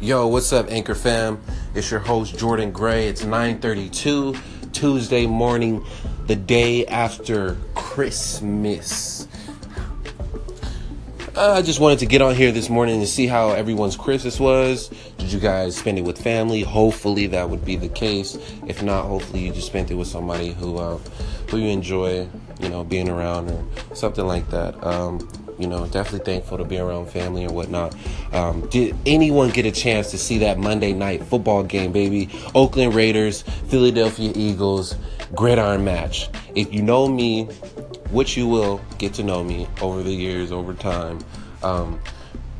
Yo, what's up, Anchor fam? It's your host Jordan Gray. It's 9:32 Tuesday morning, the day after Christmas. Uh, I just wanted to get on here this morning and see how everyone's Christmas was. Did you guys spend it with family? Hopefully that would be the case. If not, hopefully you just spent it with somebody who uh, who you enjoy, you know, being around or something like that. Um, you know, definitely thankful to be around family and whatnot. Um, did anyone get a chance to see that Monday night football game, baby? Oakland Raiders, Philadelphia Eagles, gridiron match. If you know me, which you will get to know me over the years, over time, um,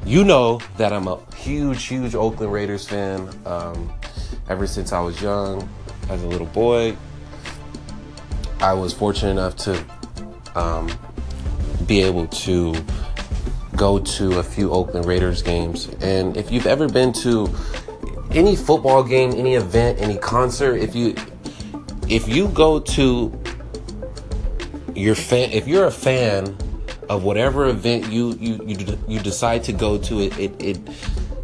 you know that I'm a huge, huge Oakland Raiders fan. Um, ever since I was young, as a little boy, I was fortunate enough to um, be able to go to a few Oakland Raiders games. And if you've ever been to any football game, any event, any concert, if you if you go to your fan if you're a fan of whatever event you you you, you decide to go to it it it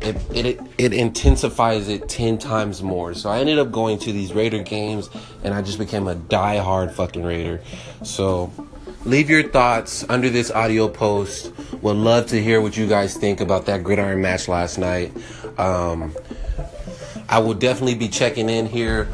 it, it, it intensifies it 10 times more. So I ended up going to these Raider games and I just became a die-hard fucking Raider. So leave your thoughts under this audio post. Would love to hear what you guys think about that gridiron match last night. Um, I will definitely be checking in here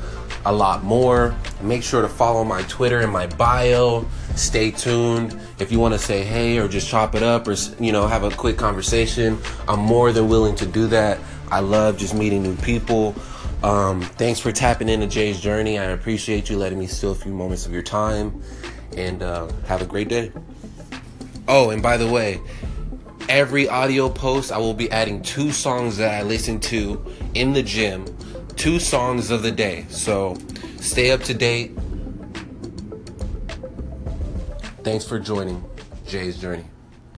a lot more. Make sure to follow my Twitter in my bio. Stay tuned. If you want to say hey or just chop it up or you know have a quick conversation, I'm more than willing to do that. I love just meeting new people. Um, thanks for tapping into Jay's journey. I appreciate you letting me steal a few moments of your time and uh, have a great day. Oh, and by the way, every audio post I will be adding two songs that I listen to in the gym, two songs of the day. So stay up to date. Thanks for joining Jay's Journey.